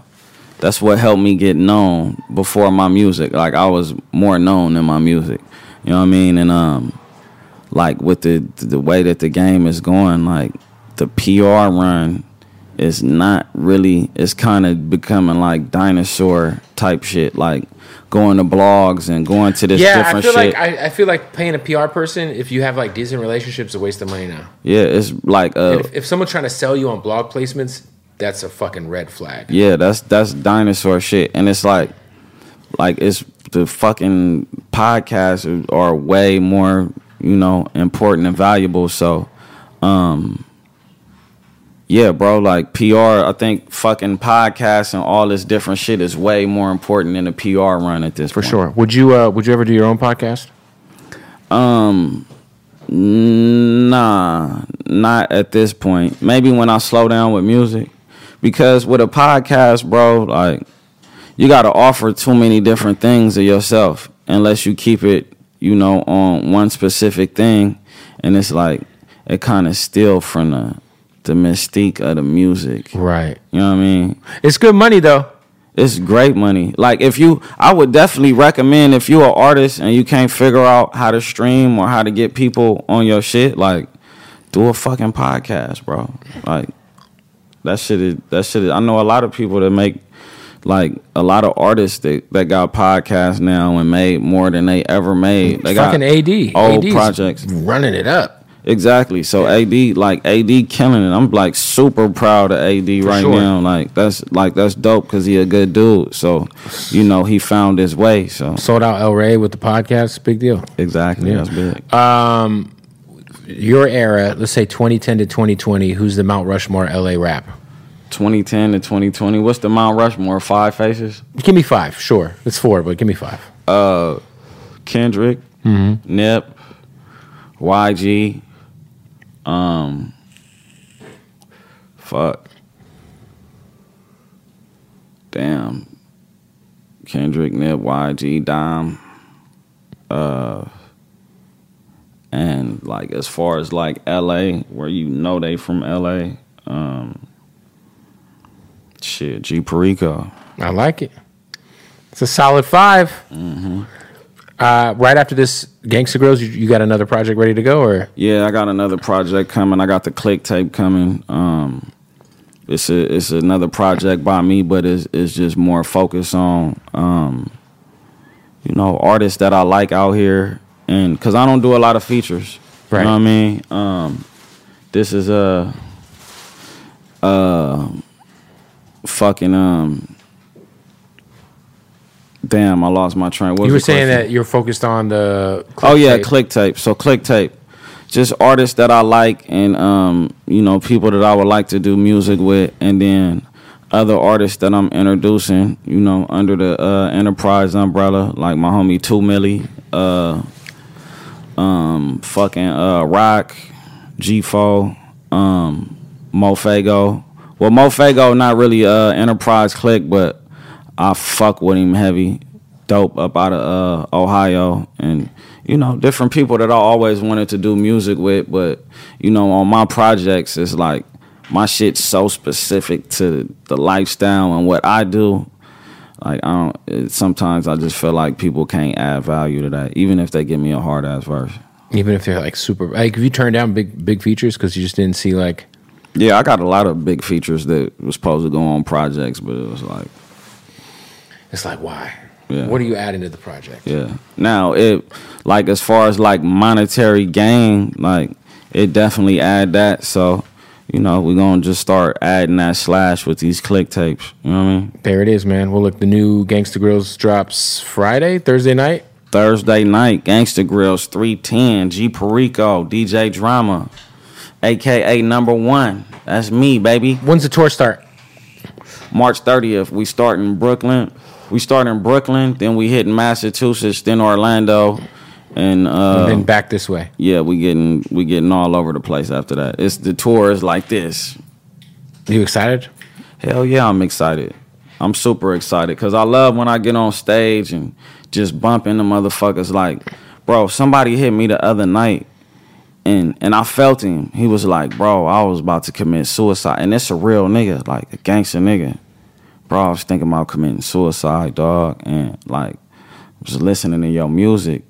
that's what helped me get known before my music. Like I was more known than my music. You know what I mean? And um like with the the way that the game is going, like the PR run is not really. It's kind of becoming like dinosaur type shit, like going to blogs and going to this yeah, different I feel shit. like I, I feel like paying a PR person if you have like decent relationships is a waste of money now. yeah, it's like uh, if, if someone's trying to sell you on blog placements, that's a fucking red flag. Yeah, that's that's dinosaur shit, and it's like, like it's the fucking podcasts are way more, you know, important and valuable. So, um, yeah, bro, like PR, I think fucking podcasts and all this different shit is way more important than a PR run at this For point. sure. Would you uh, would you ever do your own podcast? Um, nah, not at this point. Maybe when I slow down with music, because with a podcast, bro, like you got to offer too many different things of yourself unless you keep it, you know, on one specific thing, and it's like it kind of steal from the the mystique of the music. Right. You know what I mean? It's good money though. It's great money. Like if you, I would definitely recommend if you're an artist and you can't figure out how to stream or how to get people on your shit, like do a fucking podcast, bro. Like that shit is that shit. Is, I know a lot of people that make like a lot of artists that, that got podcasts now and made more than they ever made. They got fucking AD. old AD's projects. running it up. Exactly. So AD, like AD, killing it. I'm like super proud of AD right sure. now. Like that's like that's dope because he a good dude. So you know he found his way. So Sold out El Rey with the podcast. Big deal. exactly, Yeah. that's big. Um, your era, let's say 2010 to 2020. Who's the Mount Rushmore LA rap? 2010 to 2020. What's the Mount Rushmore? Five faces. Give me five. Sure, it's four, but give me five. Uh, Kendrick, Mm-hmm. Nip, YG. Um, fuck. Damn. Kendrick, Nip, YG, Dime. Uh, and like as far as like LA, where you know they from LA, um, shit, G Perico. I like it. It's a solid 5 Mm-hmm. Uh, right after this, Gangsta Grillz, you, you got another project ready to go, or Yeah, I got another project coming. I got the click tape coming. Um, it's a it's another project by me, but it's it's just more focused on um, you know artists that I like out here, and because I don't do a lot of features. Right. You know what I mean? Um, this is a uh, fucking um. Damn, I lost my train. What you were saying question? that you're focused on the. oh yeah, tape. click tape. So click tape, just artists that I like, and um, you know, people that I would like to do music with, and then other artists that I'm introducing, you know, under the uh, enterprise umbrella, like my homie Two Millie, uh, um, fucking uh, Rock, G4, um, Mofago. Well, Mofago not really uh enterprise click, but I fuck with him heavy, dope up out of uh, Ohio, and you know different people that I always wanted to do music with. But you know, on my projects, it's like my shit's so specific to the lifestyle and what I do. Like I don't. It, sometimes I just feel like people can't add value to that, even if they give me a hard ass verse. even if they're like super. Like, if you turn down big big features because you just didn't see like. Yeah, I got a lot of big features that was supposed to go on projects, but it was like, It's like why? Yeah. What are you adding to the project? yeah. Now it, like as far as like monetary gain, like it definitely add that. So, you know, we're gonna just start adding that slash with these click tapes. You know what I mean? There it is, man. Well, look, the new Gangsta Grillz drops Friday, Thursday night. Thursday night, Gangsta Grillz 310, G Perico, DJ Drama, aka number one. That's me, baby. When's the tour start? March 30th, we start in Brooklyn. We start in Brooklyn, then we hit Massachusetts, then Orlando, and uh, and then back this way. yeah, we getting we getting all over the place after that. It's the tour is like this. You excited? Hell yeah, I'm excited. I'm super excited because I love when I get on stage and just bumping the motherfuckers. Like, bro, somebody hit me the other night and and I felt him. He was like, bro, I was about to commit suicide. And it's a real nigga, like a gangster nigga. Bro, I was thinking about committing suicide, dog. And like, was listening to your music.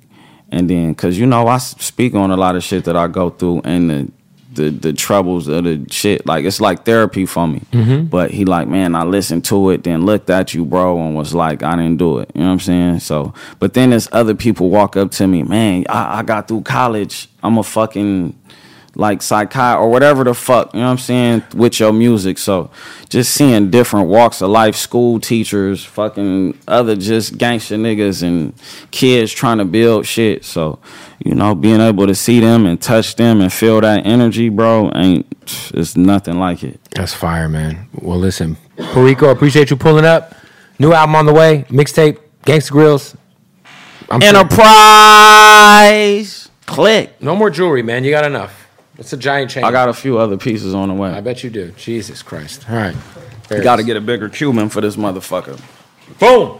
And then, cause you know, I speak on a lot of shit that I go through and the the the troubles of the shit. Like it's like therapy for me. Mm-hmm. But he like, man, I listened to it, then looked at you, bro, and was like, I didn't do it. You know what I'm saying? So, but then there's other people walk up to me, man, I, I got through college. I'm a fucking like psychiatrist or whatever the fuck, you know what I'm saying, with your music. So just seeing different walks of life, school teachers, fucking other just gangster niggas and kids trying to build shit. So, you know, being able to see them and touch them and feel that energy, bro, ain't it's nothing like it. That's fire, man. Well, listen, Perico, appreciate you pulling up. New album on the way, mixtape, Gangsta Grillz. I'm sure- Enterprise click. No more jewelry, man. You got enough. It's a giant chain. I got a few other pieces on the way. I bet you do. Jesus Christ. All right. There You got to get a bigger Cuban for this motherfucker. boom.